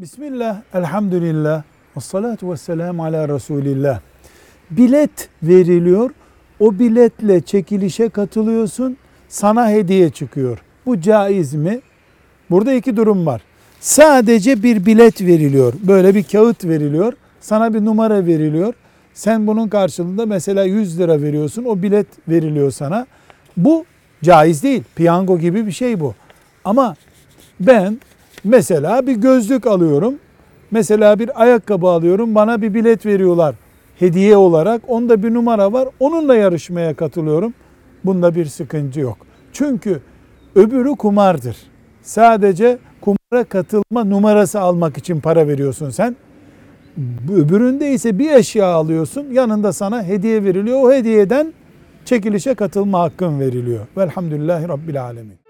Bismillah, elhamdülillah, ve salatu ve selamu ala Resulillah. Bilet veriliyor, o biletle çekilişe katılıyorsun, sana hediye çıkıyor. Bu caiz mi? Burada iki durum var. Sadece bir bilet veriliyor, böyle bir kağıt veriliyor, sana bir numara veriliyor. Sen bunun karşılığında mesela 100 lira veriyorsun, o bilet veriliyor sana. Bu caiz değil, piyango gibi bir şey bu. Ama ben mesela bir gözlük alıyorum. Mesela bir ayakkabı alıyorum. Bana bir bilet veriyorlar hediye olarak. Onda bir numara var. Onunla yarışmaya katılıyorum. Bunda bir sıkıntı yok. Çünkü öbürü kumardır. Sadece kumara katılma numarası almak için para veriyorsun sen. Öbüründe ise bir eşya alıyorsun. Yanında sana hediye veriliyor. O hediyeden çekilişe katılma hakkın veriliyor. Velhamdülillahi Rabbil Alemin.